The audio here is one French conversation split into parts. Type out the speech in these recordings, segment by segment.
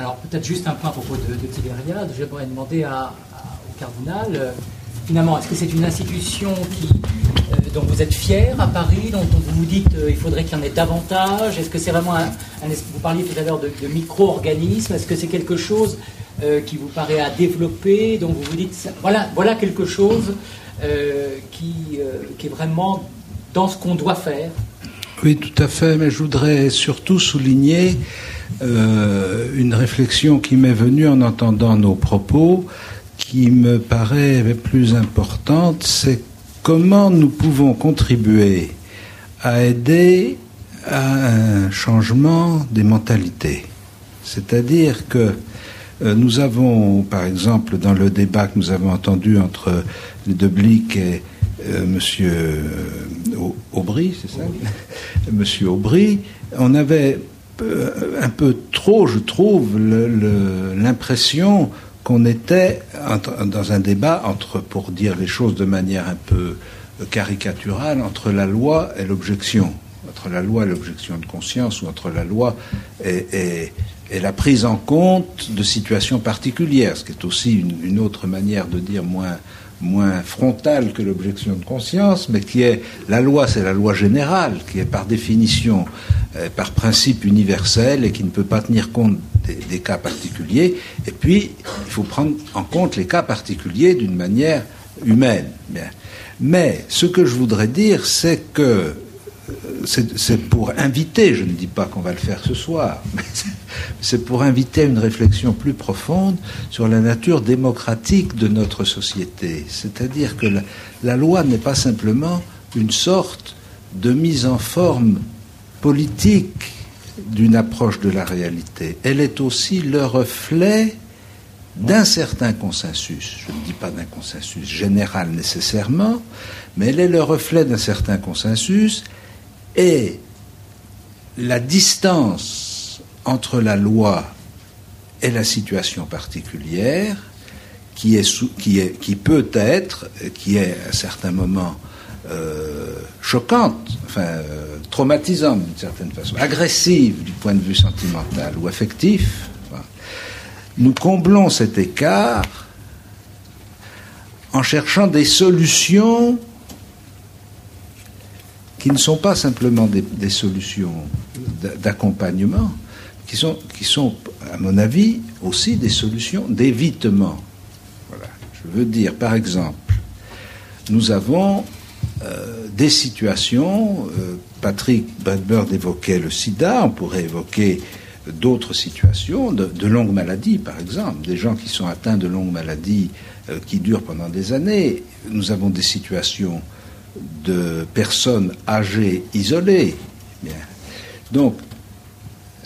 Alors peut-être juste un point à propos de, de Tibériade. J'aimerais demander au cardinal, euh, finalement, est-ce que c'est une institution euh, dont vous êtes fier à Paris, dont, vous vous dites qu'il faudrait qu'il y en ait davantage? Est-ce que c'est vraiment un, Vous parliez tout à l'heure de, micro-organisme. Est-ce que c'est quelque chose qui vous paraît à développer, dont vous vous dites, voilà, voilà quelque chose qui est vraiment dans ce qu'on doit faire? Oui, tout à fait, mais je voudrais surtout souligner euh, une réflexion qui m'est venue en entendant nos propos, qui me paraît plus importante, c'est comment nous pouvons contribuer à aider à un changement des mentalités. C'est-à-dire que euh, nous avons, par exemple, dans le débat que nous avons entendu entre les Blic et euh, Monsieur euh, Aubry, c'est ça? Monsieur Aubry, on avait un peu trop, je trouve, l'impression qu'on était dans un débat entre, pour dire les choses de manière un peu caricaturale, entre la loi et l'objection, entre la loi et l'objection de conscience, ou entre la loi et, la prise en compte de situations particulières, ce qui est aussi une autre manière de dire moins moins frontale que l'objection de conscience, mais qui est la loi, c'est la loi générale, qui est par définition, euh, par principe universel et qui ne peut pas tenir compte des, cas particuliers. Et puis, il faut prendre en compte les cas particuliers d'une manière humaine. Mais ce que je voudrais dire, c'est que c'est pour inviter, je ne dis pas qu'on va le faire ce soir, mais c'est pour inviter une réflexion plus profonde sur la nature démocratique de notre société. C'est-à-dire que la, loi n'est pas simplement une sorte de mise en forme politique d'une approche de la réalité. Elle est aussi le reflet d'un certain consensus. Je ne dis pas d'un consensus général nécessairement, mais elle est le reflet d'un certain consensus et la distance entre la loi et la situation particulière qui, peut être, qui est à certains moments euh, choquante, enfin euh, traumatisante d'une certaine façon, agressive du point de vue sentimental ou affectif, nous comblons cet écart en cherchant des solutions qui ne sont pas simplement des, solutions d'accompagnement, qui sont, qui sont, à mon avis, aussi des solutions d'évitement. Voilà. Je veux dire, par exemple, nous avons euh, des situations, euh, Patrick Bradburn évoquait le sida, on pourrait évoquer d'autres situations, de, de, longues maladies par exemple, des gens qui sont atteints de longues maladies euh, qui durent pendant des années. Nous avons des situations de personnes âgées isolées. Donc,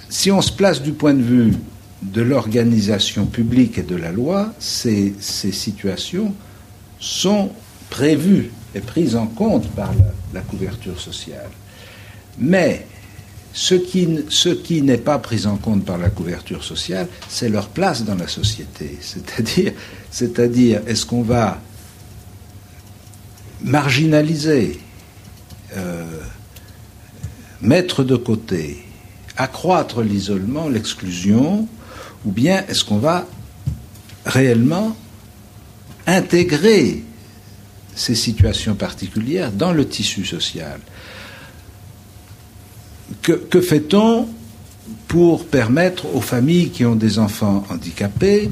si on se place du point de vue de l'organisation publique et de la loi, ces, situations sont prévues et prises en compte par la, couverture sociale. Mais ce qui, n'est pas pris en compte par la couverture sociale, c'est leur place dans la société. C'est-à-dire, est-ce qu'on va marginaliser, euh, mettre de côté, accroître l'isolement, l'exclusion, ou bien est-ce qu'on va réellement intégrer ces situations particulières dans le tissu social? Que, fait-on pour permettre aux familles qui ont des enfants handicapés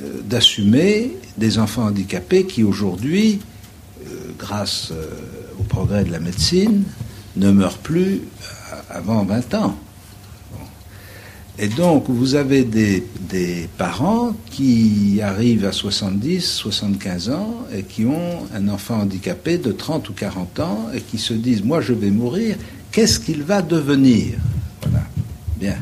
euh, d'assumer des enfants handicapés qui aujourd'hui grâce euh, au progrès de la médecine, ne meurt plus euh, avant 20 ans. Et donc, vous avez des, parents qui arrivent à 70, 75 ans et qui ont un enfant handicapé de 30 ou 40 ans et qui se disent, moi je vais mourir, qu'est-ce qu'il va devenir? Voilà. Bien.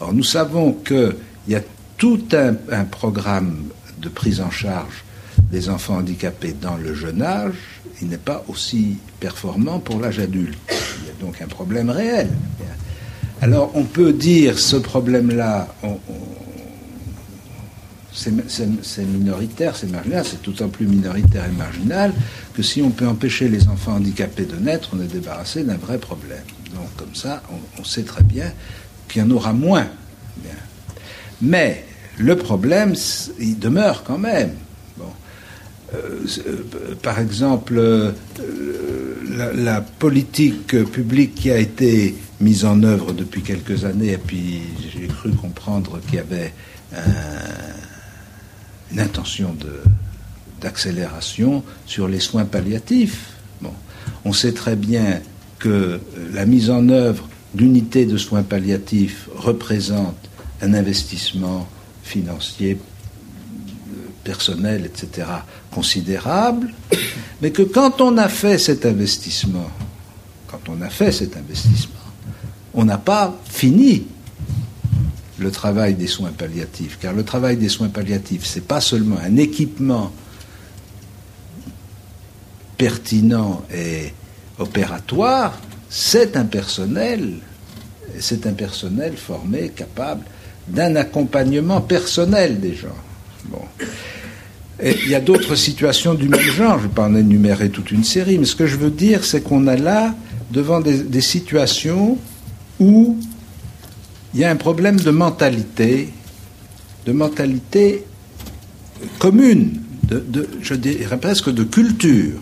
Or, nous savons qu'il y a tout un programme de prise en charge des enfants handicapés dans le jeune âge, il n'est pas aussi performant pour l'âge adulte. Il y a donc un problème réel. Alors on peut dire ce problème-là, c'est minoritaire, c'est marginal, c'est d'autant plus minoritaire et marginal que si on peut empêcher les enfants handicapés de naître, on est débarrassé d'un vrai problème. Donc comme ça, on, sait très bien qu'il y en aura moins. Mais le problème, il demeure quand même. Par exemple, la, politique publique qui a été mise en œuvre depuis quelques années, et puis j'ai cru comprendre qu'il y avait une intention d'accélération sur les soins palliatifs. Bon. On sait très bien que la mise en œuvre d'unités de soins palliatifs représente un investissement financier, personnel, etc., considérable, mais que quand on a fait cet investissement, quand on a fait cet investissement, on n'a pas fini le travail des soins palliatifs, car le travail des soins palliatifs, c'est pas seulement un équipement pertinent et opératoire, c'est un personnel, c'est un personnel formé, capable d'un accompagnement personnel des gens. Bon. Et il y a d'autres situations du même genre, je ne vais pas en énumérer toute une série, mais ce que je veux dire, c'est qu'on a là, devant des situations où il y a un problème de mentalité, de mentalité commune, de, je dirais presque de culture.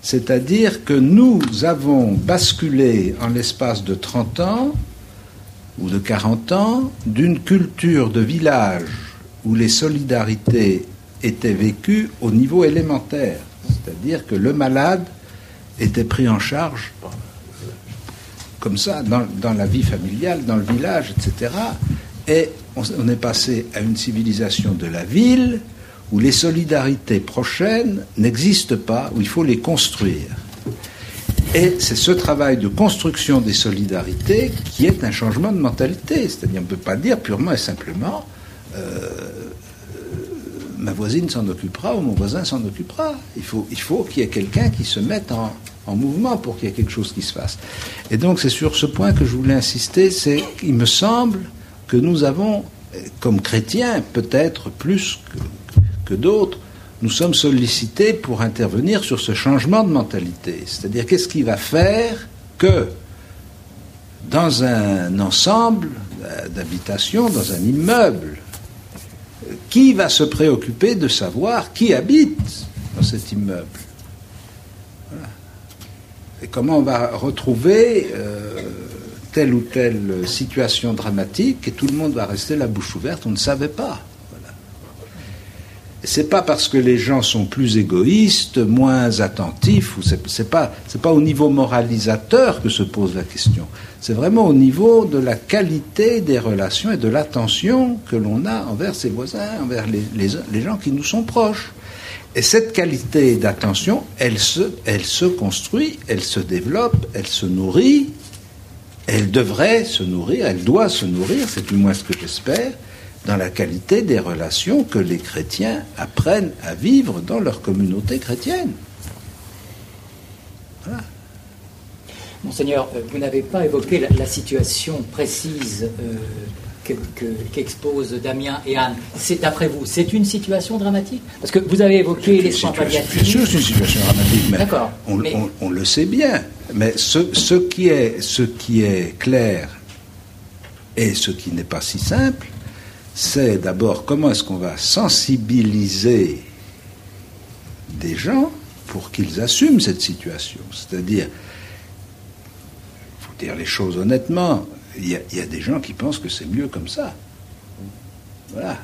C'est-à-dire que nous avons basculé en l'espace de 30 ans ou de 40 ans d'une culture de village où les solidarités étaient vécues au niveau élémentaire. C'est-à-dire que le malade était pris en charge comme ça dans, la vie familiale, dans le village, etc. Et on, est passé à une civilisation de la ville où les solidarités prochaines n'existent pas, où il faut les construire. Et c'est ce travail de construction des solidarités qui est un changement de mentalité. C'est-à-dire, on ne peut pas dire purement et simplement euh, ma voisine s'en occupera ou mon voisin s'en occupera. Il faut, il faut qu'il y ait quelqu'un qui se mette en, en mouvement pour qu'il y ait quelque chose qui se fasse. Et donc c'est sur ce point que je voulais insister, c'est qu'il me semble que nous avons, comme chrétiens, peut-être plus que, d'autres, nous sommes sollicités pour intervenir sur ce changement de mentalité. C'est-à-dire qu'est-ce qui va faire que dans un ensemble d'habitation, dans un immeuble, qui va se préoccuper de savoir qui habite dans cet immeuble et comment on va retrouver euh, telle ou telle situation dramatique et tout le monde va rester la bouche ouverte, on ne savait pas. C'est pas parce que les gens sont plus égoïstes, moins attentifs, ou c'est pas c'est pas au niveau moralisateur que se pose la question. C'est vraiment au niveau de la qualité des relations et de l'attention que l'on a envers ses voisins, envers les, les gens qui nous sont proches. Et cette qualité d'attention, elle se, elle se construit, elle se développe, elle se nourrit, elle devrait se nourrir, elle doit se nourrir, c'est du moins ce que j'espère, dans la qualité des relations que les chrétiens apprennent à vivre dans leur communauté chrétienne. Voilà. Monseigneur, euh, vous n'avez pas évoqué la, situation précise euh, qu'exposent Damien et Anne, c'est d'après vous, c'est une situation dramatique? Parce que vous avez évoqué les soins palliatifs. Bien sûr, c'est une situation dramatique, mais, on, le sait bien. Mais ce, ce, qui est, ce qui est clair et ce qui n'est pas si simple, c'est d'abord comment est-ce qu'on va sensibiliser des gens pour qu'ils assument cette situation. C'est-à-dire, il faut dire les choses honnêtement, il y, a, des gens qui pensent que c'est mieux comme ça. Voilà.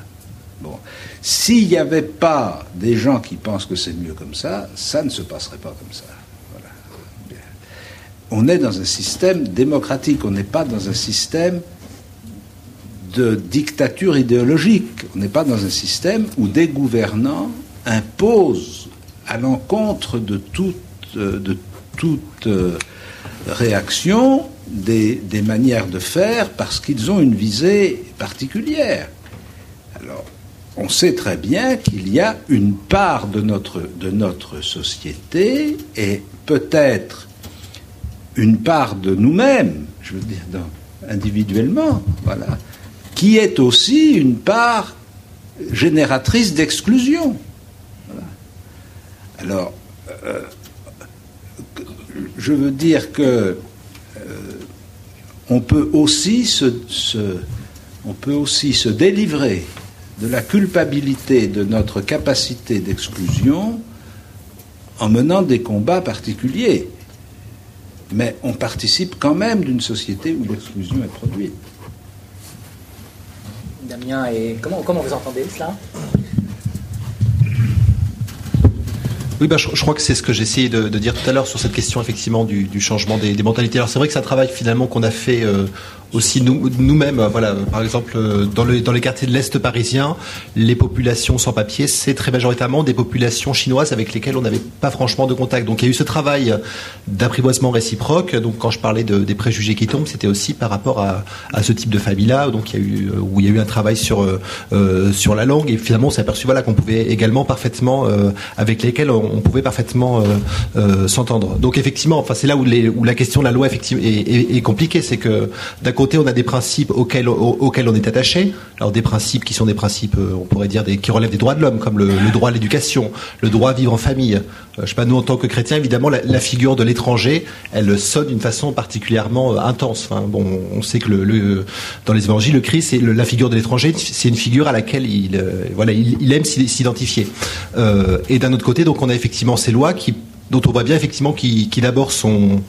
Bon. S'il n'y avait pas des gens qui pensent que c'est mieux comme ça, ça ne se passerait pas comme ça. Voilà. On est dans un système démocratique, on n'est pas dans un système de dictature idéologique, on n'est pas dans un système où des gouvernants imposent à l'encontre de toute, de toute euh, réaction des, manières de faire parce qu'ils ont une visée particulière. Alors, on sait très bien qu'il y a une part de notre, de notre société et peut-être une part de nous-mêmes, je veux dire, individuellement, voilà, qui est aussi une part génératrice d'exclusion. Alors, euh, je veux dire que se, on peut aussi se délivrer de la culpabilité de notre capacité d'exclusion en menant des combats particuliers. Mais on participe quand même d'une société où l'exclusion est produite. Damien, et comment, vous entendez cela? Oui, bah, je, crois que c'est ce que j'ai essayé de, dire tout à l'heure sur cette question effectivement du, changement des, mentalités. Alors c'est vrai que c'est un travail finalement qu'on a fait euh, aussi nous, nous-mêmes, voilà, par exemple, euh, dans, le, dans les quartiers de l'Est parisien, les populations sans papier, c'est très majoritairement des populations chinoises avec lesquelles on n'avait pas franchement de contact. Donc il y a eu ce travail d'apprivoisement réciproque. Donc quand je parlais de, des préjugés qui tombent, c'était aussi par rapport à, à ce type de famille-là, euh, où il y a eu un travail sur, euh, sur la langue. Et finalement, on s'est aperçu voilà, qu'on pouvait également parfaitement, avec lesquels on, pouvait parfaitement s'entendre. Donc effectivement, enfin, c'est là où, la question de la loi effectivement, est, est, compliquée. C'est que côté, on a des principes auxquels, on est attaché. Alors des principes qui sont des principes, euh, on pourrait dire, qui relèvent des droits de l'homme, comme le, droit à l'éducation, le droit à vivre en famille. Euh, je sais pas, nous en tant que chrétiens, évidemment, la, figure de l'étranger, elle sonne d'une façon particulièrement euh, intense. Bon, on sait que dans les évangiles, le Christ, c'est la figure de l'étranger, c'est une figure à laquelle il, aime s'identifier. et d'un autre côté, donc, on a effectivement ces lois qui, dont on voit bien effectivement qui, qui d'abord sont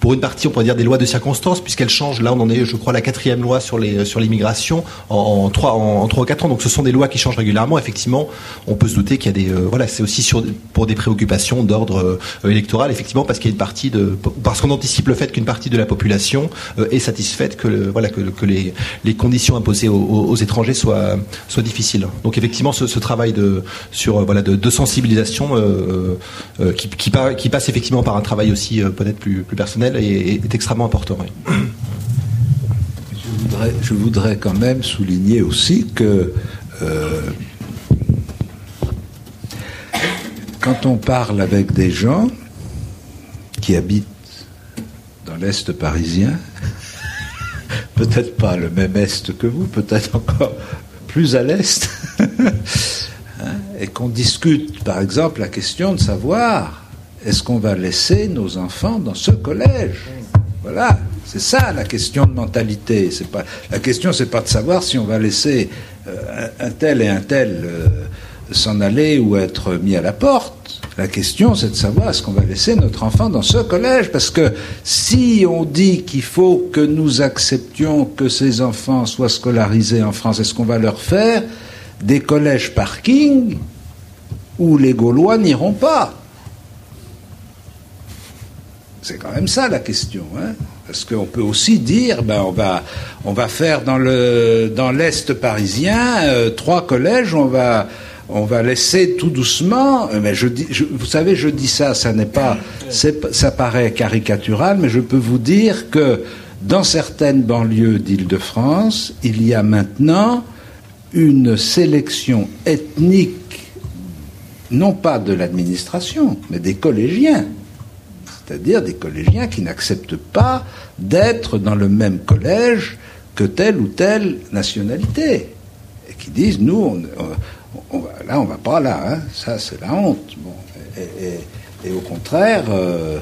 pour une partie, on pourrait dire des lois de circonstance, puisqu'elles changent. Là, on en est, je crois, la quatrième loi sur l'immigration en, trois en, trois ou quatre ans. Donc, ce sont des lois qui changent régulièrement. Effectivement, on peut se douter qu'il y a des euh, voilà, c'est aussi pour des préoccupations d'ordre euh, électoral, effectivement, parce qu'il y a une partie de parce qu'on anticipe le fait qu'une partie de la population euh, est satisfaite que voilà que, les, conditions imposées aux, étrangers soient difficiles. Donc, effectivement, ce, travail de sur voilà de, sensibilisation qui, passe effectivement par un travail aussi peut-être plus personnel est, extrêmement important. Je, voudrais, quand même souligner aussi que euh, quand on parle avec des gens qui habitent dans l'Est parisien, peut-être pas le même Est que vous, peut-être encore plus à l'Est, hein, et qu'on discute par exemple la question de savoir est-ce qu'on va laisser nos enfants dans ce collège? Voilà, c'est ça la question de mentalité. C'est pas la question, c'est pas de savoir si on va laisser euh, un tel et un tel euh, s'en aller ou être mis à la porte. La question, c'est de savoir est-ce qu'on va laisser notre enfant dans ce collège Parce que si on dit qu'il faut que nous acceptions que ces enfants soient scolarisés en France, est-ce qu'on va leur faire des collèges parking où les Gaulois n'iront pas? C'est quand même ça la question. Hein Parce qu'on peut aussi dire, ben, on, va, on va faire dans, le, dans l'Est parisien euh, trois collèges, on va, on va laisser tout doucement. Euh, mais je dis, vous savez, je dis ça, ça n'est pas, ça paraît caricatural, mais je peux vous dire que dans certaines banlieues d'Île-de-France, il y a maintenant une sélection ethnique, non pas de l'administration, mais des collégiens c'est-à-dire des collégiens qui n'acceptent pas d'être dans le même collège que telle ou telle nationalité, et qui disent, nous, on, là, on va pas là, hein. ça c'est la honte. et, au contraire, euh,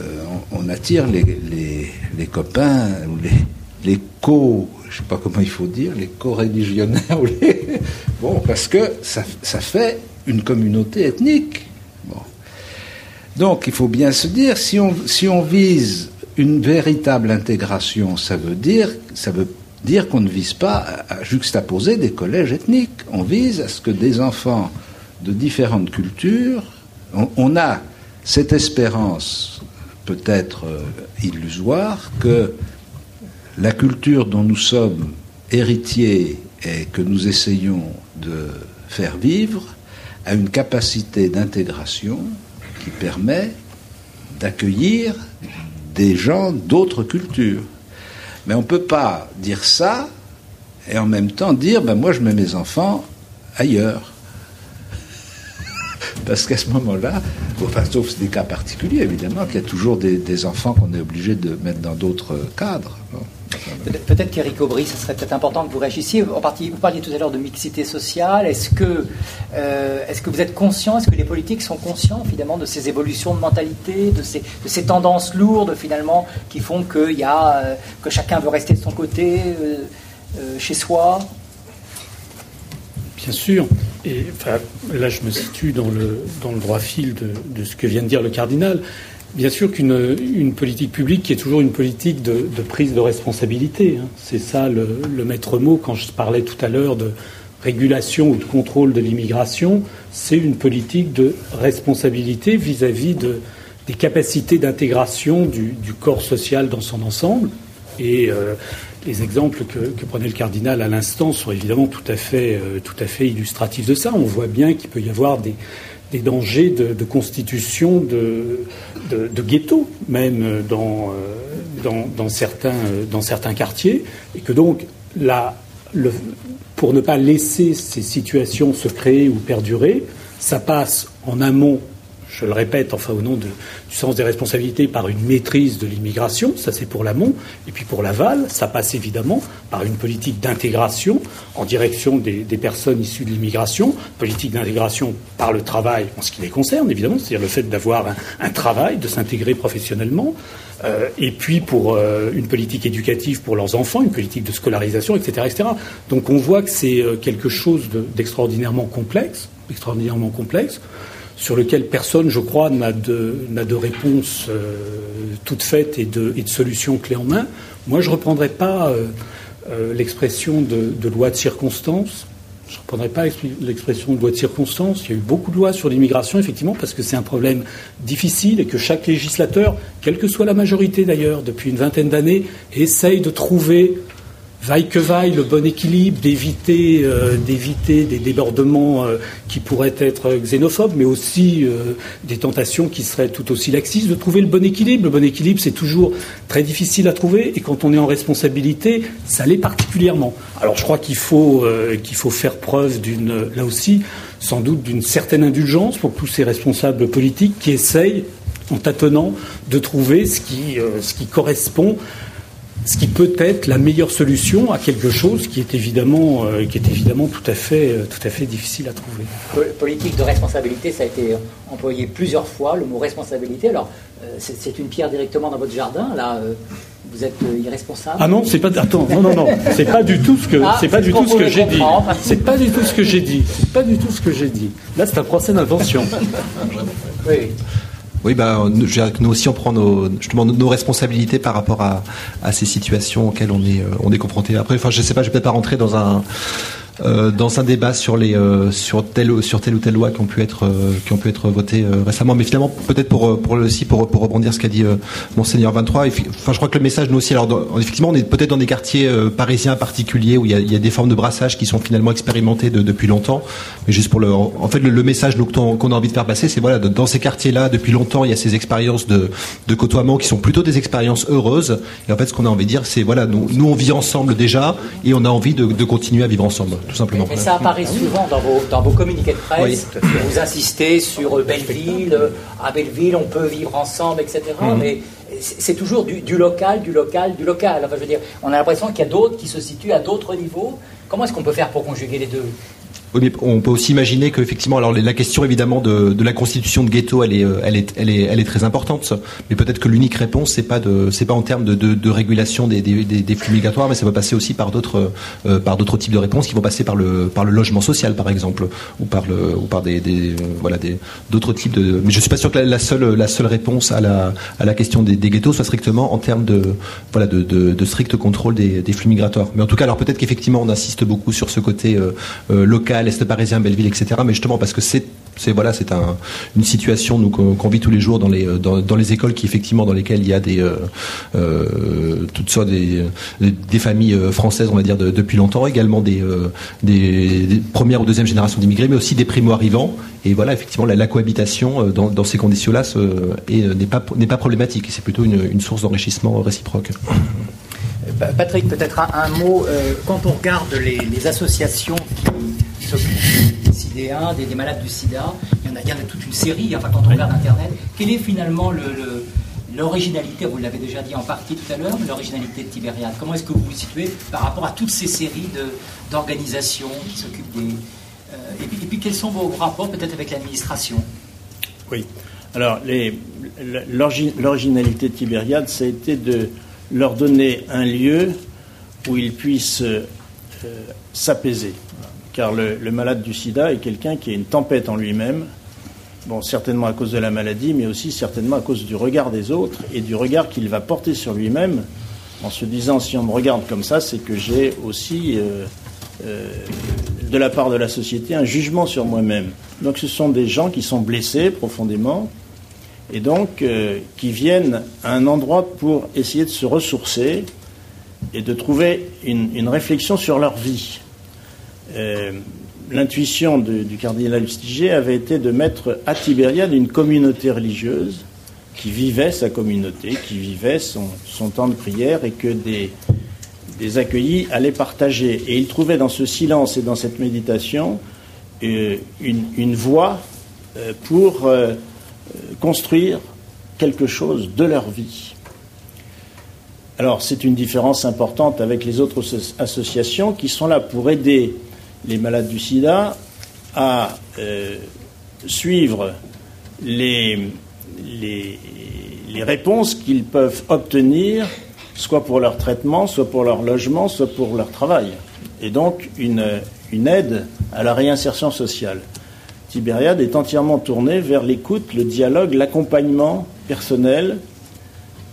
euh, on, attire les, copains, ou les, les co, je sais pas comment il faut dire, les co-religionnaires, bon, parce que ça, ça fait une communauté ethnique. Donc il faut bien se dire, si on, vise une véritable intégration, ça veut dire, ça veut dire qu'on ne vise pas à juxtaposer des collèges ethniques. On vise à ce que des enfants de différentes cultures, on, a cette espérance peut-être euh, illusoire que la culture dont nous sommes héritiers et que nous essayons de faire vivre a une capacité d'intégration qui permet d'accueillir des gens d'autres cultures. Mais on ne peut pas dire ça et en même temps dire ben moi je mets mes enfants ailleurs. Parce qu'à ce moment-là, enfin, sauf des cas particuliers évidemment, qu'il y a toujours des, des enfants qu'on est obligé de mettre dans d'autres cadres. Peut-être qu'Éric Aubry, ce serait peut-être important que vous réagissiez. En partie, vous parliez tout à l'heure de mixité sociale. Est-ce que, euh, est-ce que vous êtes conscient, est-ce que les politiques sont conscients finalement de ces évolutions de mentalité, de ces, de ces tendances lourdes finalement qui font que, y a, euh, que chacun veut rester de son côté euh, chez soi? Bien sûr. Et là, je me situe dans le, droit fil de, ce que vient de dire le cardinal. Bien sûr qu'une une politique publique qui est toujours une politique de, prise de responsabilité. Hein. C'est ça le, maître mot quand je parlais tout à l'heure de régulation ou de contrôle de l'immigration. C'est une politique de responsabilité vis-à-vis de, des capacités d'intégration du, corps social dans son ensemble. Et euh, les exemples que, prenait le cardinal à l'instant sont évidemment tout à fait, euh, tout à fait illustratifs de ça. On voit bien qu'il peut y avoir des, dangers de, constitution de, de, de, ghettos, même dans, euh, certains, quartiers, et que donc pour ne pas laisser ces situations se créer ou perdurer, ça passe en amont je le répète, enfin au nom du sens des responsabilités, par une maîtrise de l'immigration, ça c'est pour l'amont, et puis pour l'aval, ça passe évidemment par une politique d'intégration en direction des, personnes issues de l'immigration, politique d'intégration par le travail en ce qui les concerne, évidemment, c'est-à-dire le fait d'avoir un, un, travail, de s'intégrer professionnellement, euh, et puis pour euh, une politique éducative pour leurs enfants, une politique de scolarisation, etc. etc. Donc on voit que c'est euh, quelque chose d'extraordinairement complexe, extraordinairement complexe sur lequel personne, je crois, n'a de, de, réponse euh, toute faite et de, et de solution clé en main. Moi, je ne reprendrai pas euh, euh, l'expression de, loi de circonstance. Je ne reprendrai pas l'expression de loi de circonstance. Il y a eu beaucoup de lois sur l'immigration, effectivement, parce que c'est un problème difficile et que chaque législateur, quelle que soit la majorité d'ailleurs, depuis une vingtaine d'années, essaye de trouver vaille que vaille le bon équilibre, d'éviter euh, des débordements euh, qui pourraient être xénophobes, mais aussi euh, des tentations qui seraient tout aussi laxistes, de trouver le bon équilibre. Le bon équilibre, c'est toujours très difficile à trouver, et quand on est en responsabilité, ça l'est particulièrement. Alors je crois qu'il faut faut faire preuve d'une là aussi sans doute d'une certaine indulgence pour tous ces responsables politiques qui essayent en tâtonnant de trouver ce qui, ce qui correspond ce qui peut être la meilleure solution à quelque chose qui est évidemment, euh, qui est évidemment tout, à fait, euh, tout à fait difficile à trouver. Politique de responsabilité, ça a été employé plusieurs fois, le mot responsabilité. Alors, euh, c'est une pierre directement dans votre jardin, là vous êtes irresponsable Ah non, c'est pas. Attends, non, non, non, c'est pas du tout ce que, ah, c'est pas du tout ce que j'ai dit. C'est pas du tout ce que j'ai dit. C'est pas du tout ce que j'ai dit. Là, c'est un procès d'invention. oui. Oui, bah, nous, nous aussi, on prend nos, justement nos responsabilités par rapport à, à ces situations auxquelles on est, euh, on est confronté. Après, enfin, je sais pas, je vais peut-être pas rentrer dans un euh, dans un débat sur les euh, sur telle sur telle ou telle loi qui ont pu être euh, qui ont pu être votées euh, récemment. Mais finalement peut-être pour pour le aussi pour pour rebondir ce qu'a dit monseigneur 23 enfin je crois que le message nous aussi alors effectivement on est peut-être dans des quartiers parisiens particuliers où il y, a, des formes de brassage qui sont finalement expérimentées de, depuis longtemps. Mais juste pour le en fait le, le message qu'on a envie de faire passer c'est voilà dans ces quartiers là depuis longtemps il y a ces expériences de de côtoiement qui sont plutôt des expériences heureuses. Et en fait ce qu'on a envie de dire c'est voilà nous nous on vit ensemble déjà et on a envie de, de continuer à vivre ensemble tout simplement. Mais ça apparaît souvent dans vos, dans vos communiqués de presse. Oui, vous insistez sur Belleville, à Belleville, on peut vivre ensemble, etc. Mmh. Mais c'est toujours du, du, local, du local, du local. Enfin, je veux dire, on a l'impression qu'il y a d'autres qui se situent à d'autres niveaux. Comment est-ce qu'on peut faire pour conjuguer les deux? On peut aussi imaginer qu'effectivement, alors la question évidemment de, la constitution de ghetto, elle est, euh, elle est, très importante. Mais peut-être que l'unique réponse, c'est pas pas en termes de, régulation des, flux migratoires, mais ça va passer aussi par d'autres, euh, d'autres types de réponses qui vont passer par le, logement social, par exemple, ou par le, ou par des, euh, d'autres types de. Mais je suis pas sûr que la, seule, réponse à la, question des, ghettos soit strictement en termes de, strict contrôle des, flux migratoires. Mais en tout cas, alors peut-être qu'effectivement, on insiste beaucoup sur ce côté euh, local l'Est parisien, Belleville, etc. Mais justement parce que c'est voilà, c'est un, une situation qu'on vit tous les jours dans les écoles qui effectivement dans lesquelles il y a des euh, euh, toutes sortes des, familles euh, françaises, on va dire de, depuis longtemps, également des, premières ou deuxième génération d'immigrés, mais aussi des primo arrivants. Et voilà, effectivement, la, cohabitation dans, ces conditions-là n'est pas n'est pas problématique. C'est plutôt une, source d'enrichissement réciproque. Patrick, peut-être un, mot. quand on regarde les associations qui des des, des, malades du sida. Il y en a, il y en a toute une série, enfin, quand on regarde Internet. Quelle est finalement le, l'originalité, vous l'avez déjà dit en partie tout à l'heure, l'originalité de Tibériade? Comment est-ce que vous vous situez par rapport à toutes ces séries d'organisations qui s'occupent des... Euh, et, puis, et, puis, quels sont vos rapports peut-être avec l'administration? Oui. Alors, l'originalité de Tibériade, ça a été de leur donner un lieu où ils puissent s'apaiser. Car le, malade du sida est quelqu'un qui a une tempête en lui-même, bon, certainement à cause de la maladie, mais aussi certainement à cause du regard des autres et du regard qu'il va porter sur lui-même en se disant si on me regarde comme ça, c'est que j'ai aussi, euh, euh, de la part de la société, un jugement sur moi-même. Donc ce sont des gens qui sont blessés profondément et donc euh, qui viennent à un endroit pour essayer de se ressourcer et de trouver une, réflexion sur leur vie. L'intuition du cardinal Lustiger avait été de mettre à Tibériade une communauté religieuse qui vivait sa communauté, qui vivait son, temps de prière et que des, accueillis allaient partager. Et ils trouvaient dans ce silence et dans cette méditation euh, une, voie euh, pour euh, construire quelque chose de leur vie. Alors c'est une différence importante avec les autres associations qui sont là pour aider les malades du sida à suivre les, les, réponses qu'ils peuvent obtenir, soit pour leur traitement, soit pour leur logement, soit pour leur travail. Et donc une, une aide à la réinsertion sociale. Tibériade est entièrement tournée vers l'écoute, le dialogue, l'accompagnement personnel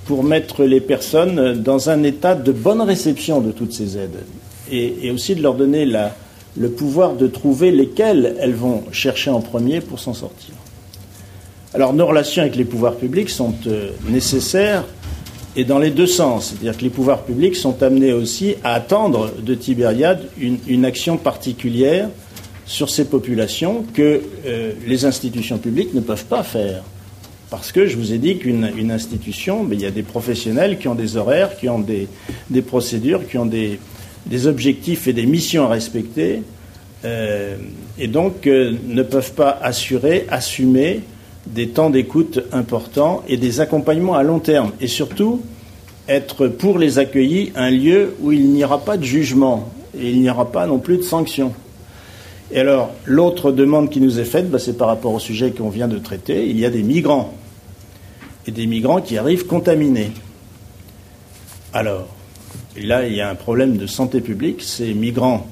pour mettre les personnes dans un état de bonne réception de toutes ces aides et aussi de leur donner la, le pouvoir de trouver lesquelles elles vont chercher en premier pour s'en sortir. Alors nos relations avec les pouvoirs publics sont euh, nécessaires et dans les deux sens. C'est-à-dire que les pouvoirs publics sont amenés aussi à attendre de Tibériade une, action particulière sur ces populations que euh, les institutions publiques ne peuvent pas faire. Parce que je vous ai dit qu'une institution, ben, il y a des professionnels qui ont des horaires, qui ont des, procédures, qui ont des, objectifs et des missions à respecter, euh, et donc ne peuvent pas assurer, assumer des temps d'écoute importants et des accompagnements à long terme. Et surtout, être pour les accueillis un lieu où il n'y aura pas de jugement et il n'y aura pas non plus de sanctions. Et alors, l'autre demande qui nous est faite, bah, c'est par rapport au sujet qu'on vient de traiter. Il y a des migrants. Et des migrants qui arrivent contaminés. Alors, là, il y a un problème de santé publique. Ces migrants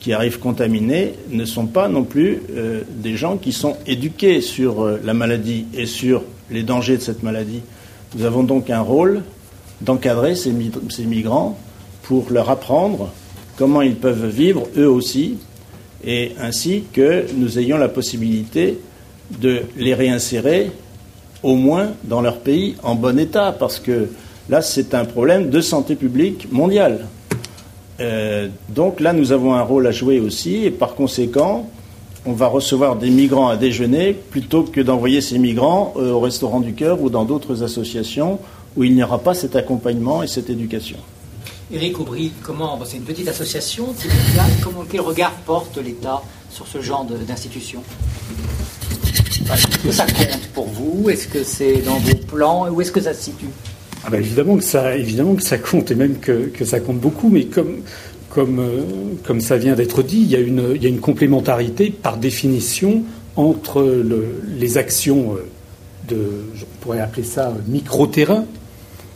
qui arrivent contaminés ne sont pas non plus euh, des gens qui sont éduqués sur euh, la maladie et sur les dangers de cette maladie. Nous avons donc un rôle d'encadrer ces, ces, migrants pour leur apprendre comment ils peuvent vivre eux aussi, et ainsi que nous ayons la possibilité de les réinsérer au moins dans leur pays en bon état, parce que là c'est un problème de santé publique mondiale. Euh, donc là, nous avons un rôle à jouer aussi, et par conséquent, on va recevoir des migrants à déjeuner plutôt que d'envoyer ces migrants euh, au Restaurant du Cœur ou dans d'autres associations où il n'y aura pas cet accompagnement et cette éducation. Éric Aubry, comment c'est une petite association, comment, quel regard porte l'État sur ce genre d'institution? Est-ce que ça compte pour vous? Est-ce que c'est dans vos plans? Où est-ce que ça se situe? Ah ben, évidemment, que ça, évidemment que ça compte, et même que, ça compte beaucoup, mais comme, euh, comme ça vient d'être dit, il y, a une, il y, a une, complémentarité par définition entre le, les actions euh, de, je pourrais appeler ça micro-terrain,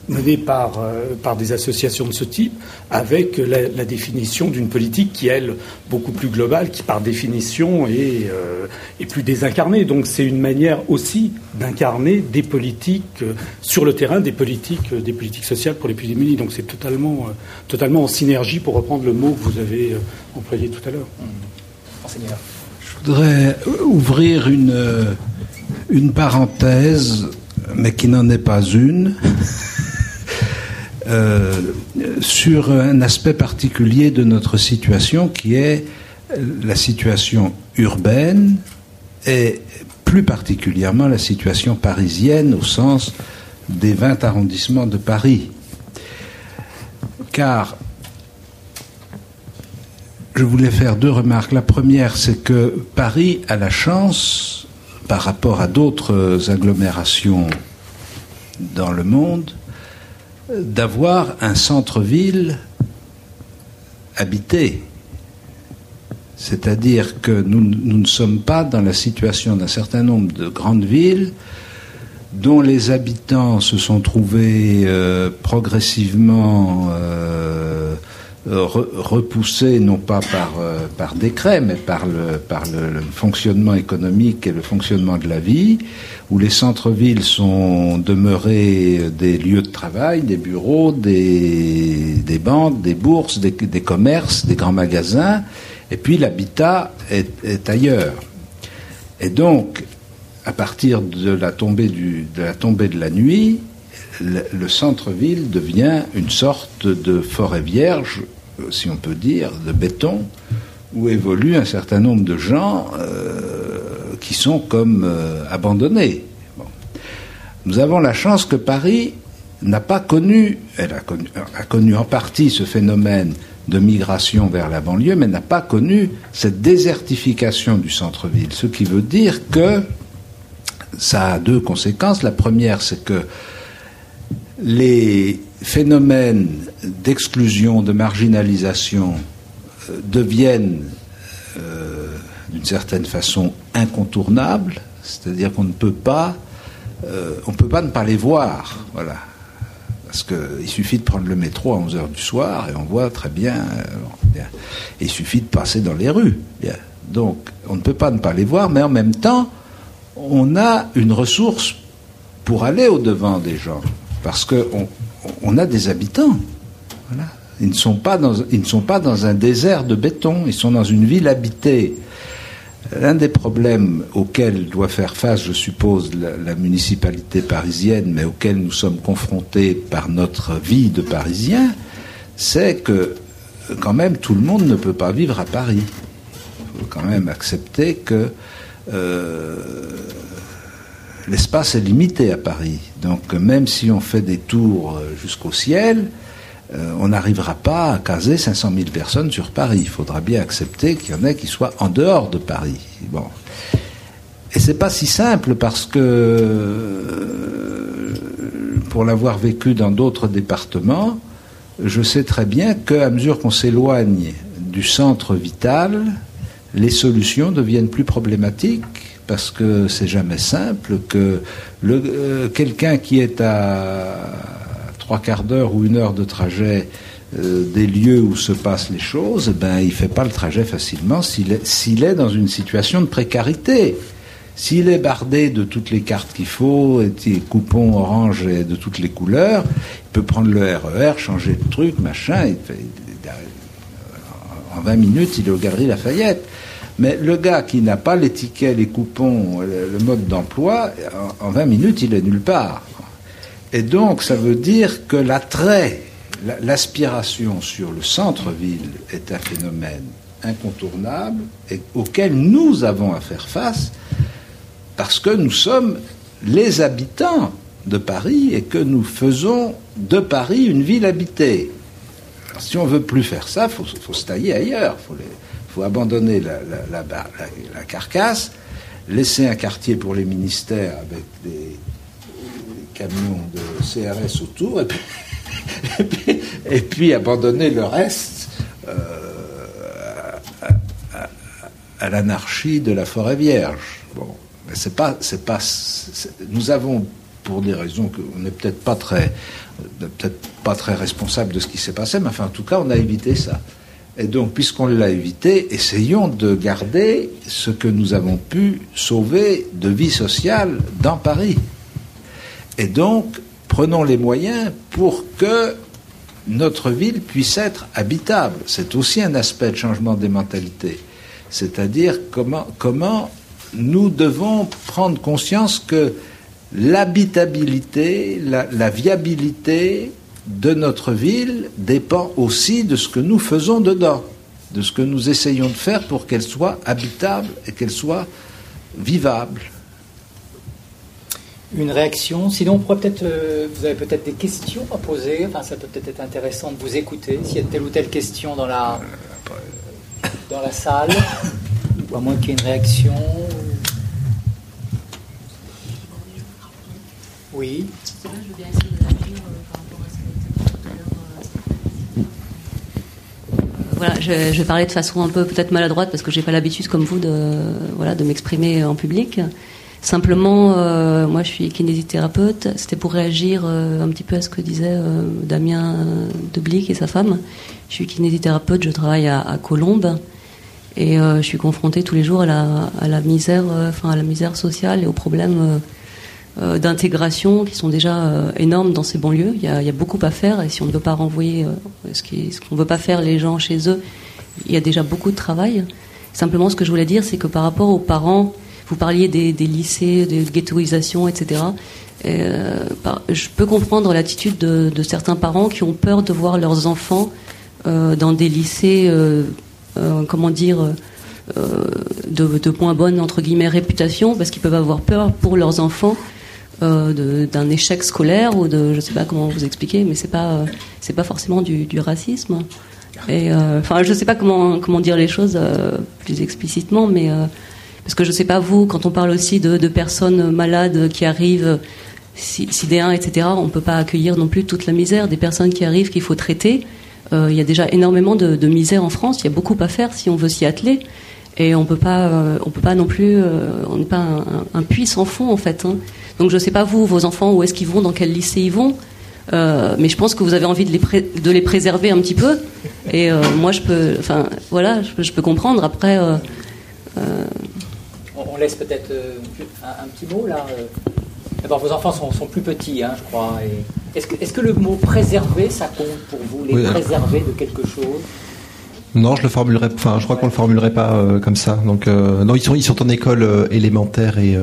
menée par, euh, par des associations de ce type, avec la, définition d'une politique qui, elle, beaucoup plus globale, qui par définition est, euh, est plus désincarnée. Donc c'est une manière aussi d'incarner des politiques euh, sur le terrain, des politiques, des politiques sociales pour les plus démunis. Donc c'est totalement, totalement en synergie, pour reprendre le mot que vous avez employé tout à l'heure. Je voudrais ouvrir une, une parenthèse, mais qui n'en est pas une. Euh, sur un aspect particulier de notre situation qui est la situation urbaine et plus particulièrement la situation parisienne au sens des 20 arrondissements de Paris. Car je voulais faire deux remarques. La première, c'est que Paris a la chance, par rapport à d'autres agglomérations dans le monde, d'avoir un centre-ville habité. C'est-à-dire que nous, ne sommes pas dans la situation d'un certain nombre de grandes villes dont les habitants se sont trouvés euh, progressivement euh, repoussé non pas par, par décret, mais par, le, par le, fonctionnement économique et le fonctionnement de la vie, où les centres-villes sont demeurés des lieux de travail, des bureaux, des, des banques, des bourses, des, des commerces, des grands magasins, et puis l'habitat est, est ailleurs. Et donc, à partir de la tombée, du, de, la, tombée de la nuit, le, centre-ville devient une sorte de forêt vierge, euh, si on peut dire, de béton, où évoluent un certain nombre de gens euh, qui sont comme euh, abandonnés. Nous avons la chance que Paris n'a pas connu, elle a connu, a connu en partie ce phénomène de migration vers la banlieue, mais n'a pas connu cette désertification du centre-ville. Ce qui veut dire que ça a deux conséquences. La première, c'est que les phénomènes d'exclusion, de marginalisation euh, deviennent euh, d'une certaine façon incontournables, c'est-à-dire qu'on ne peut pas, euh, ne pas les voir. Voilà. Parce qu'il suffit de prendre le métro à 11h du soir et on voit très bien. Il suffit de passer dans les rues. Donc, on ne peut pas ne pas les voir, mais en même temps, on a une ressource pour aller au-devant des gens. Parce qu'on on a des habitants. Ils, ne sont pas dans, ils ne sont pas dans un désert de béton, ils sont dans une ville habitée. L'un des problèmes auxquels doit faire face, je suppose, la, municipalité parisienne, mais auxquels nous sommes confrontés par notre vie de Parisien, c'est que quand même tout le monde ne peut pas vivre à Paris. Il faut quand même accepter que euh, l'espace est limité à Paris. Donc même si on fait des tours jusqu'au ciel, euh, on n'arrivera pas à caser 500 000 personnes sur Paris. Il faudra bien accepter qu'il y en ait qui soient en dehors de Paris. Bon. Et c'est pas si simple parce que, euh, pour l'avoir vécu dans d'autres départements, je sais très bien qu'à mesure qu'on s'éloigne du centre vital, les solutions deviennent plus problématiques parce que c'est jamais simple que euh, quelqu'un qui est à trois quarts d'heure ou une heure de trajet euh, des lieux où se passent les choses, ben, il ne fait pas le trajet facilement s'il est, est, dans une situation de précarité. S'il est bardé de toutes les cartes qu'il faut, et coupons orange et de toutes les couleurs, il peut prendre le RER, e changer de truc, machin. en 20 minutes, il est aux Galeries Lafayette. Mais le gars qui n'a pas les tickets, les coupons, le, mode d'emploi, en 20 minutes, il est nulle part. Et donc, ça veut dire que l'attrait, l'aspiration sur le centre-ville est un phénomène incontournable et auquel nous avons à faire face parce que nous sommes les habitants de Paris et que nous faisons de Paris une ville habitée. si on veut plus faire ça, il faut, se tailler ailleurs. Il faut, abandonner la, la, carcasse, laisser un quartier pour les ministères avec des, camions de CRS autour et puis, abandonner le reste euh, à, l'anarchie de la forêt vierge. Bon, c'est pas, c'est pas, nous avons pour des raisons qu'on n'est peut-être pas très, peut-être pas très responsable de ce qui s'est passé, mais enfin en tout cas on a évité ça. Et donc, puisqu'on l'a évité, essayons de garder ce que nous avons pu sauver de vie sociale dans Paris. Et donc, prenons les moyens pour que notre ville puisse être habitable. C'est aussi un aspect de changement des mentalités. C'est-à-dire comment, comment nous devons prendre conscience que l'habitabilité, la, la, viabilité de notre ville dépend aussi de ce que nous faisons dedans, de ce que nous essayons de faire pour qu'elle soit habitable et qu'elle soit vivable une réaction. Sinon, on pourrait peut-être, euh, vous avez peut-être des questions à poser. Enfin, ça peut peut-être être intéressant de vous écouter s'il y a telle ou telle question dans la, dans la salle, ou à moins qu'il y ait une réaction. Oui. Voilà, je, vais parler de façon un peu peut-être maladroite parce que j'ai pas l'habitude comme vous de voilà de m'exprimer en public. Simplement, euh, moi je suis kinésithérapeute, c'était pour réagir euh, un petit peu à ce que disait euh, Damien Deblic et sa femme. Je suis kinésithérapeute, je travaille à, Colombes. Et je suis confrontée tous les jours la, à la misère, enfin à la misère sociale et aux problèmes d'intégration qui sont déjà énormes dans ces banlieues. Il y, a, beaucoup à faire et si on ne veut pas renvoyer ce qu'on ne veut pas faire les gens chez eux, il y a déjà beaucoup de travail. Simplement, ce que je voulais dire, c'est que par rapport aux parents vous parliez des, lycées, de ghettoisation, etc. Euh, je peux comprendre l'attitude de, certains parents qui ont peur de voir leurs enfants euh, dans des lycées, euh, comment dire, de, moins bonne entre guillemets réputation, parce qu'ils peuvent avoir peur pour leurs enfants d'un échec scolaire ou de, je sais pas comment vous expliquer, mais c'est pas c'est pas forcément du, racisme. Et enfin, je sais pas comment comment dire les choses plus explicitement, mais parce que je ne sais pas vous, quand on parle aussi de, personnes malades qui arrivent, sidéens, etc., on ne peut pas accueillir non plus toute la misère des personnes qui arrivent qu'il faut traiter. Euh, il y a déjà énormément de, misère en France, il y a beaucoup à faire si on veut s'y atteler. Et on peut pas, euh, on peut pas non plus, euh, on n'est pas un, puits sans fond en fait. Hein. Donc je ne sais pas vous, vos enfants, où est-ce qu'ils vont, dans quel lycée ils vont. mais je pense que vous avez envie de les, de les préserver un petit peu. Et moi, je peux, enfin, voilà, je, je peux comprendre. Après, on laisse peut-être euh, un, petit mot là. Euh. D'abord, vos enfants sont, plus petits, hein, je crois. Est-ce que, est que, le mot préserver, ça compte pour vous Les préserver de quelque chose? Non, je le formulerai. Enfin, je crois qu'on le formulerait pas euh, comme ça. Donc, non, ils sont ils sont en école élémentaire et,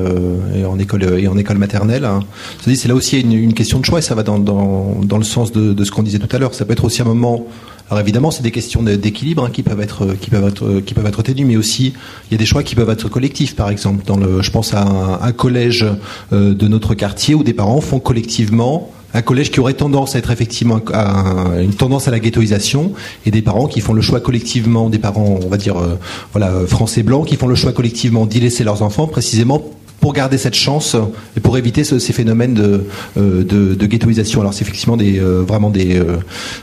en école et en école maternelle. Hein. C'est là aussi une, question de choix et ça va dans, dans, le sens de, de ce qu'on disait tout à l'heure. Ça peut être aussi un moment alors évidemment, c'est des questions d'équilibre hein, qui peuvent être qui peuvent être qui peuvent être mais aussi il y a des choix qui peuvent être collectifs. Par exemple, dans le, je pense à un, collège euh, de notre quartier où des parents font collectivement un collège qui aurait tendance à être effectivement à une tendance à la ghettoisation et des parents qui font le choix collectivement, des parents, on va dire, euh, voilà, français blancs, qui font le choix collectivement d'y laisser leurs enfants précisément pour garder cette chance et pour éviter ces phénomènes de, euh, de, ghettoisation. Alors c'est effectivement des, euh, vraiment des,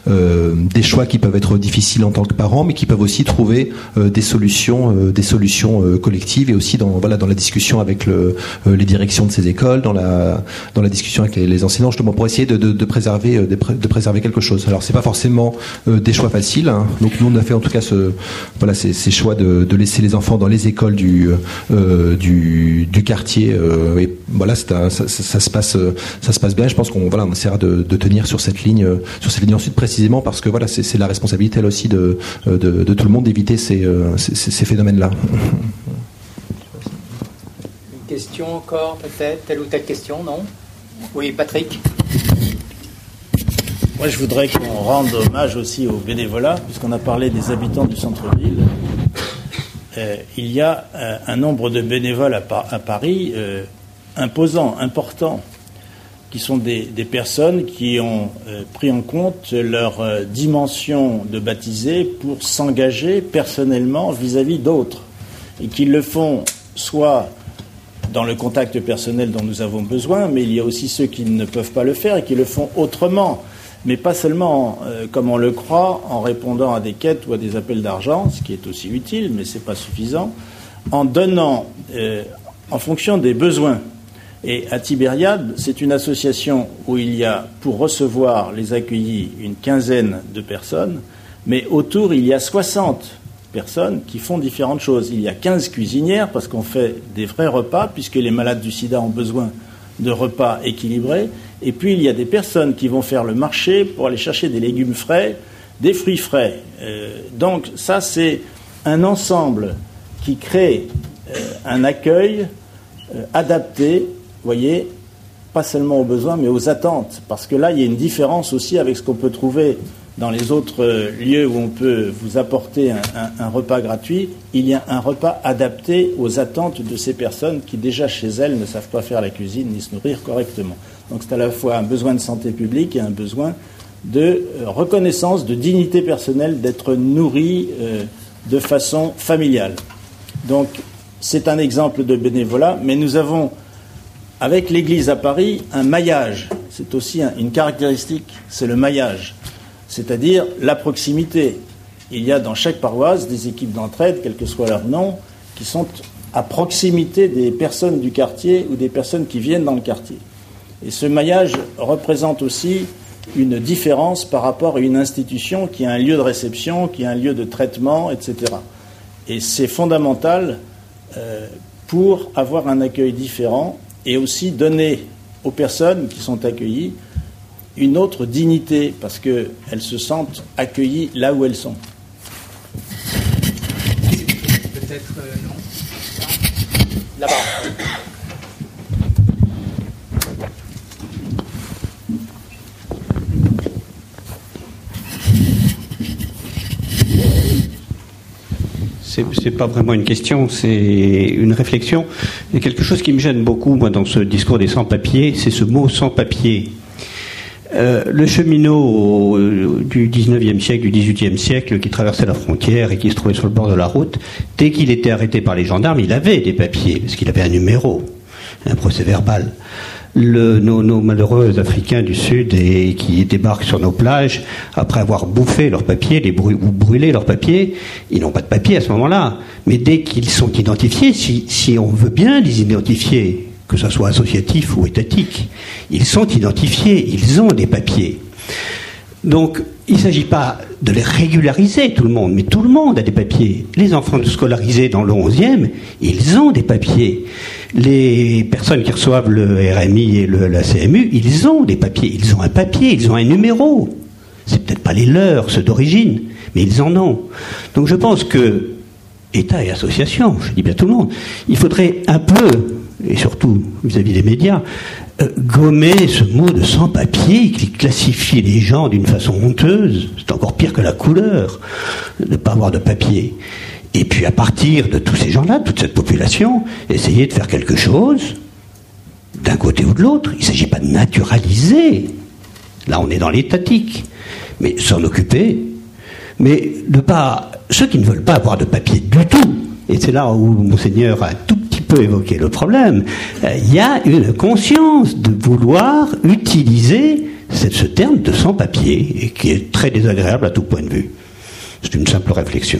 euh, des choix qui peuvent être difficiles en tant que parents, mais qui peuvent aussi trouver des solutions, des solutions collectives et aussi dans, voilà, dans la discussion avec le, les directions de ces écoles, dans la, dans la discussion avec les, enseignants, justement pour essayer de, préserver, de, préserver quelque chose. Alors c'est pas forcément des choix faciles. Hein. Donc nous on a fait en tout cas ce, voilà, ces, choix de, laisser les enfants dans les écoles du, du quartier euh, et voilà, ça, se passe, ça se passe bien. Je pense qu'on voilà, on essaiera de, tenir sur cette ligne, sur cette ligne ensuite précisément parce que voilà, c'est la responsabilité elle aussi de, de, tout le monde d'éviter ces, ces, phénomènes-là. Une question encore peut-être, telle ou telle question, non? Oui, Patrick? Moi, je voudrais qu'on rende hommage aussi au bénévolat, puisqu'on a parlé des habitants du centre-ville. Euh, il y a euh, un nombre de bénévoles à, Paris euh, imposant, qui sont des, personnes qui ont pris en compte leur dimension de baptisé pour s'engager personnellement vis-à-vis d'autres, et qui le font soit dans le contact personnel dont nous avons besoin, mais il y a aussi ceux qui ne peuvent pas le faire et qui le font autrement mais pas seulement, euh, comme on le croit, en répondant à des quêtes ou à des appels d'argent, ce qui est aussi utile, mais ce n'est pas suffisant, en donnant euh, en fonction des besoins. Et à Tibériade, c'est une association où il y a, pour recevoir les accueillis, une quinzaine de personnes, mais autour, il y a 60 personnes qui font différentes choses. Il y a 15 cuisinières, parce qu'on fait des vrais repas, puisque les malades du sida ont besoin de repas équilibrés. Et puis il y a des personnes qui vont faire le marché pour aller chercher des légumes frais, des fruits frais. Euh, donc ça, c'est un ensemble qui crée euh, un accueil euh, adapté, voyez, pas seulement aux besoins, mais aux attentes. Parce que là, il y a une différence aussi avec ce qu'on peut trouver dans les autres lieux où on peut vous apporter un, repas gratuit, il y a un repas adapté aux attentes de ces personnes qui déjà chez elles ne savent pas faire la cuisine ni se nourrir correctement. Donc c'est à la fois un besoin de santé publique et un besoin de euh, reconnaissance, de dignité personnelle, d'être nourri euh, de façon familiale. Donc c'est un exemple de bénévolat, mais nous avons avec l'Église à Paris un maillage. C'est aussi une caractéristique, c'est le maillage, c'est-à-dire la proximité. Il y a dans chaque paroisse des équipes d'entraide, quel que soit leur nom, qui sont à proximité des personnes du quartier ou des personnes qui viennent dans le quartier. Et ce maillage représente aussi une différence par rapport à une institution qui a un lieu de réception, qui a un lieu de traitement, etc. Et c'est fondamental euh, pour avoir un accueil différent et aussi donner aux personnes qui sont accueillies une autre dignité parce qu'elles se sentent accueillies là où elles sont. Peut-être euh, non. C'est pas vraiment une question, c'est une réflexion. Il quelque chose qui me gêne beaucoup, moi, dans ce discours des sans-papiers, c'est ce mot sans-papier. Euh, le cheminot du 19e siècle, du 18e siècle, qui traversait la frontière et qui se trouvait sur le bord de la route, dès qu'il était arrêté par les gendarmes, il avait des papiers, parce qu'il avait un numéro, un procès verbal le, nos, malheureux Africains du Sud qui débarquent sur nos plages, après avoir bouffé leurs papiers, les ou brûlé leurs papiers, ils n'ont pas de papiers à ce moment-là. Mais dès qu'ils sont identifiés, si, si on veut bien les identifier, que ce soit associatif ou étatique, ils sont identifiés, ils ont des papiers. Donc, il ne s'agit pas de les régulariser, tout le monde, mais tout le monde a des papiers. Les enfants scolarisés dans le 11e, ils ont des papiers. Les personnes qui reçoivent le RMI et le, la CMU, ils ont des papiers. Ils ont un papier, ils ont un numéro. C'est peut-être pas les leurs, ceux d'origine, mais ils en ont. Donc je pense que État et association, je dis bien tout le monde, il faudrait un peu, et surtout vis-à-vis des médias, euh, gommer ce mot de sans-papier qui classifie les gens d'une façon honteuse. C'est encore pire que la couleur de ne pas avoir de papier. Et puis à partir de tous ces gens-là, toute cette population, essayer de faire quelque chose d'un côté ou de l'autre. Il ne s'agit pas de naturaliser. Là, on est dans l'étatique. Mais s'en occuper. Mais de pas. Ceux qui ne veulent pas avoir de papier du tout, et c'est là où Monseigneur a tout évoquer le problème. Euh, il y a une conscience de vouloir utiliser ce terme de sans-papier, qui est très désagréable à tout point de vue. C'est une simple réflexion.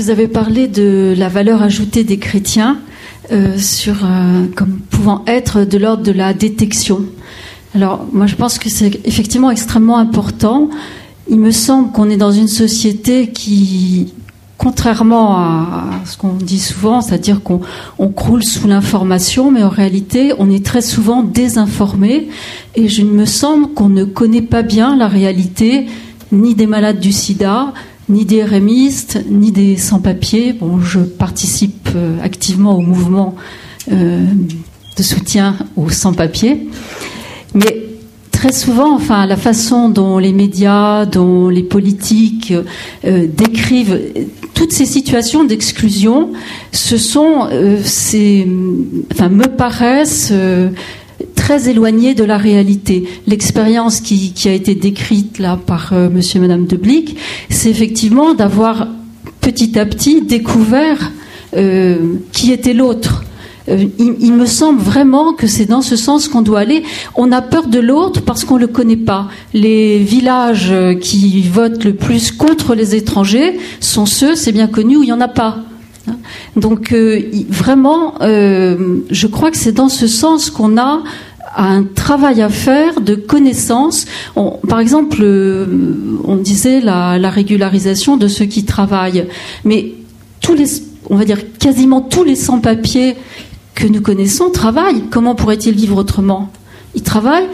Vous avez parlé de la valeur ajoutée des chrétiens euh, euh, comme pouvant être de l'ordre de la détection. Alors, moi, je pense que c'est effectivement extrêmement important. Il me semble qu'on est dans une société qui, contrairement à ce qu'on dit souvent, c'est-à-dire qu'on croule sous l'information, mais en réalité, on est très souvent désinformé. Et je me semble qu'on ne connaît pas bien la réalité ni des malades du sida, ni des rémistes, ni des sans-papiers. Bon, je participe euh, activement au mouvement euh, de soutien aux sans-papiers. Mais très souvent, enfin, la façon dont les médias, dont les politiques euh, décrivent toutes ces situations d'exclusion, ce sont, ces, enfin, me paraissent très éloignées de la réalité. L'expérience qui, a été décrite là par Monsieur et Madame de Blic, c'est effectivement d'avoir petit à petit découvert qui était l'autre euh, il, me semble vraiment que c'est dans ce sens qu'on doit aller. On a peur de l'autre parce qu'on ne le connaît pas. Les villages qui votent le plus contre les étrangers sont ceux, c'est bien connu, où il n'y en a pas. Donc euh, vraiment, euh, je crois que c'est dans ce sens qu'on a un travail à faire de connaissance. par exemple, on disait la, la, régularisation de ceux qui travaillent, mais on va dire quasiment tous les sans-papiers que nous connaissons travaillent. Comment pourrait-il vivre autrement? Ils travaillent.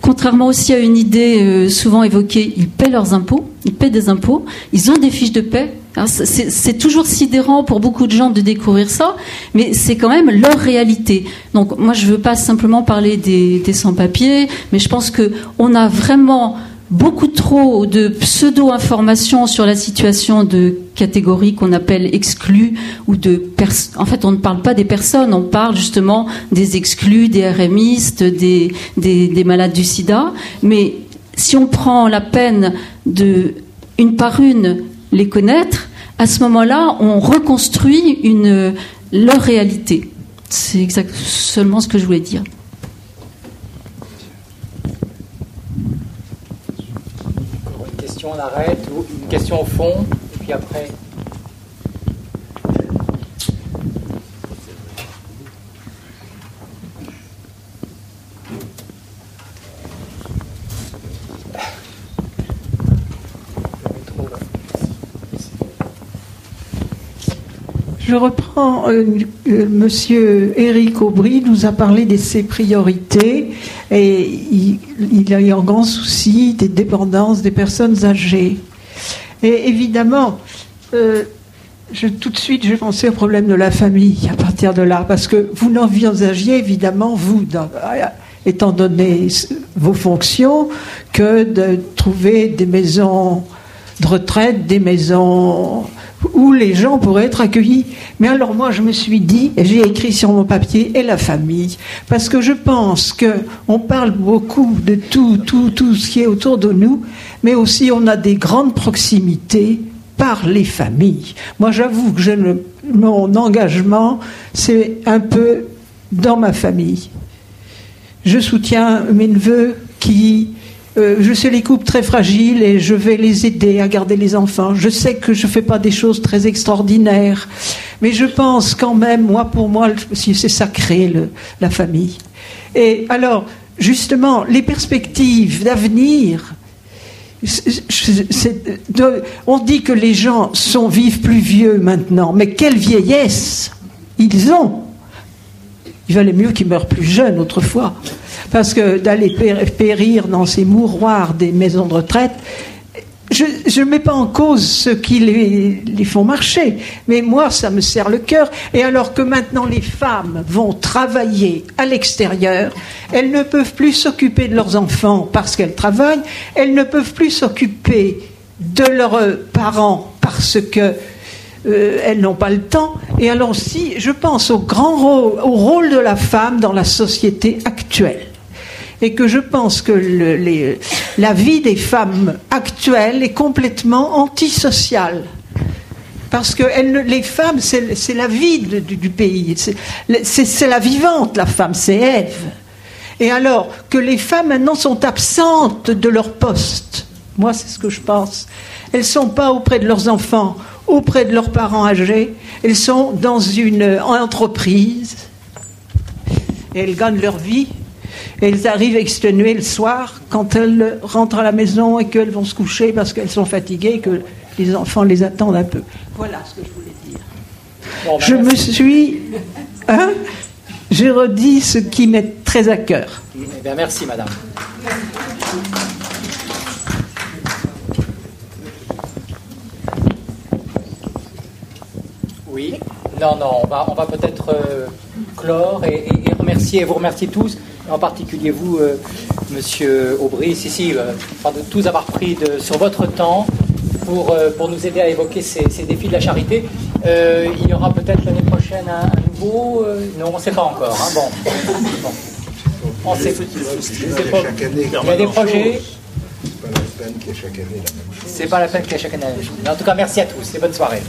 Contrairement aussi à une idée euh, souvent évoquée, ils paient leurs impôts, ils paient des impôts, ils ont des fiches de paie. C'est toujours sidérant pour beaucoup de gens de découvrir ça, mais c'est quand même leur réalité. Donc moi, je ne veux pas simplement parler des, des sans-papiers, mais je pense qu'on a vraiment beaucoup trop de pseudo-informations sur la situation de catégories qu'on appelle exclues ou de en fait on ne parle pas des personnes on parle justement des exclus des RMistes des, des, malades du sida. Mais si on prend la peine de une par une les connaître à ce moment-là on reconstruit une leur réalité. C'est exactement seulement ce que je voulais dire question, arrête. Une question au fond, et puis après. Je reprends, euh, euh, Monsieur Éric Aubry nous a parlé de ses priorités et il, a eu un grand souci des dépendances des personnes âgées. Et évidemment, euh, je, tout de suite, j'ai pensé au problème de la famille à partir de là, parce que vous n'envisagez évidemment, vous, étant donné vos fonctions, que de trouver des maisons de retraite, des maisons où les gens pourraient être accueillis. Mais alors moi, je me suis dit, j'ai écrit sur mon papier, et la famille, parce que je pense que on parle beaucoup de tout, tout, tout ce qui est autour de nous, mais aussi on a des grandes proximités par les familles. Moi, j'avoue que mon engagement, c'est un peu dans ma famille. Je soutiens mes neveux qui euh, je sais les couples très fragiles et je vais les aider à garder les enfants. Je sais que je ne fais pas des choses très extraordinaires, mais je pense quand même, moi pour moi, c'est sacré la famille. Et alors, justement, les perspectives d'avenir. On dit que les gens sont vivent plus vieux maintenant, mais quelle vieillesse ils ont Il valait mieux qu'ils meurent plus jeunes autrefois. Parce que d'aller périr dans ces mouroirs des maisons de retraite, je ne mets pas en cause ceux qui les, les, font marcher, mais moi, ça me serre le cœur. Et alors que maintenant les femmes vont travailler à l'extérieur, elles ne peuvent plus s'occuper de leurs enfants parce qu'elles travaillent, elles ne peuvent plus s'occuper de leurs parents parce que euh, elles n'ont pas le temps. Et alors si je pense au grand rôle, au rôle de la femme dans la société actuelle et que je pense que la vie des femmes actuelles est complètement antisociale. Parce que les femmes, c'est la vie du, pays. C'est la vivante, la femme, c'est Ève. Et alors que les femmes maintenant sont absentes de leur poste, moi c'est ce que je pense, elles ne sont pas auprès de leurs enfants, auprès de leurs parents âgés, elles sont dans une entreprise, et elles gagnent leur vie elles arrivent exténuées le soir quand elles rentrent à la maison et qu'elles vont se coucher parce qu'elles sont fatiguées et que les enfants les attendent un peu. Voilà ce que je voulais dire. Ben, je me suis. Hein, J'ai redit ce qui m'est très à cœur. Eh bien, merci, madame. Oui. Non, non, on va, on va peut-être euh, clore et, et, remercier, vous remercier tous en particulier vous, euh, Monsieur Aubry, ici, euh, de tous avoir pris de, sur votre temps pour, euh, pour nous aider à évoquer ces, défis de la charité. il y aura peut-être l'année prochaine un, nouveau. non, on ne sait pas encore. Hein, bon. On sait, année, il y a des projets. C'est pas la peine qu'il y ait chaque année la même chose. C'est pas la peine qu'il y ait chaque année la même chose. En tout cas, merci à tous et bonne soirée.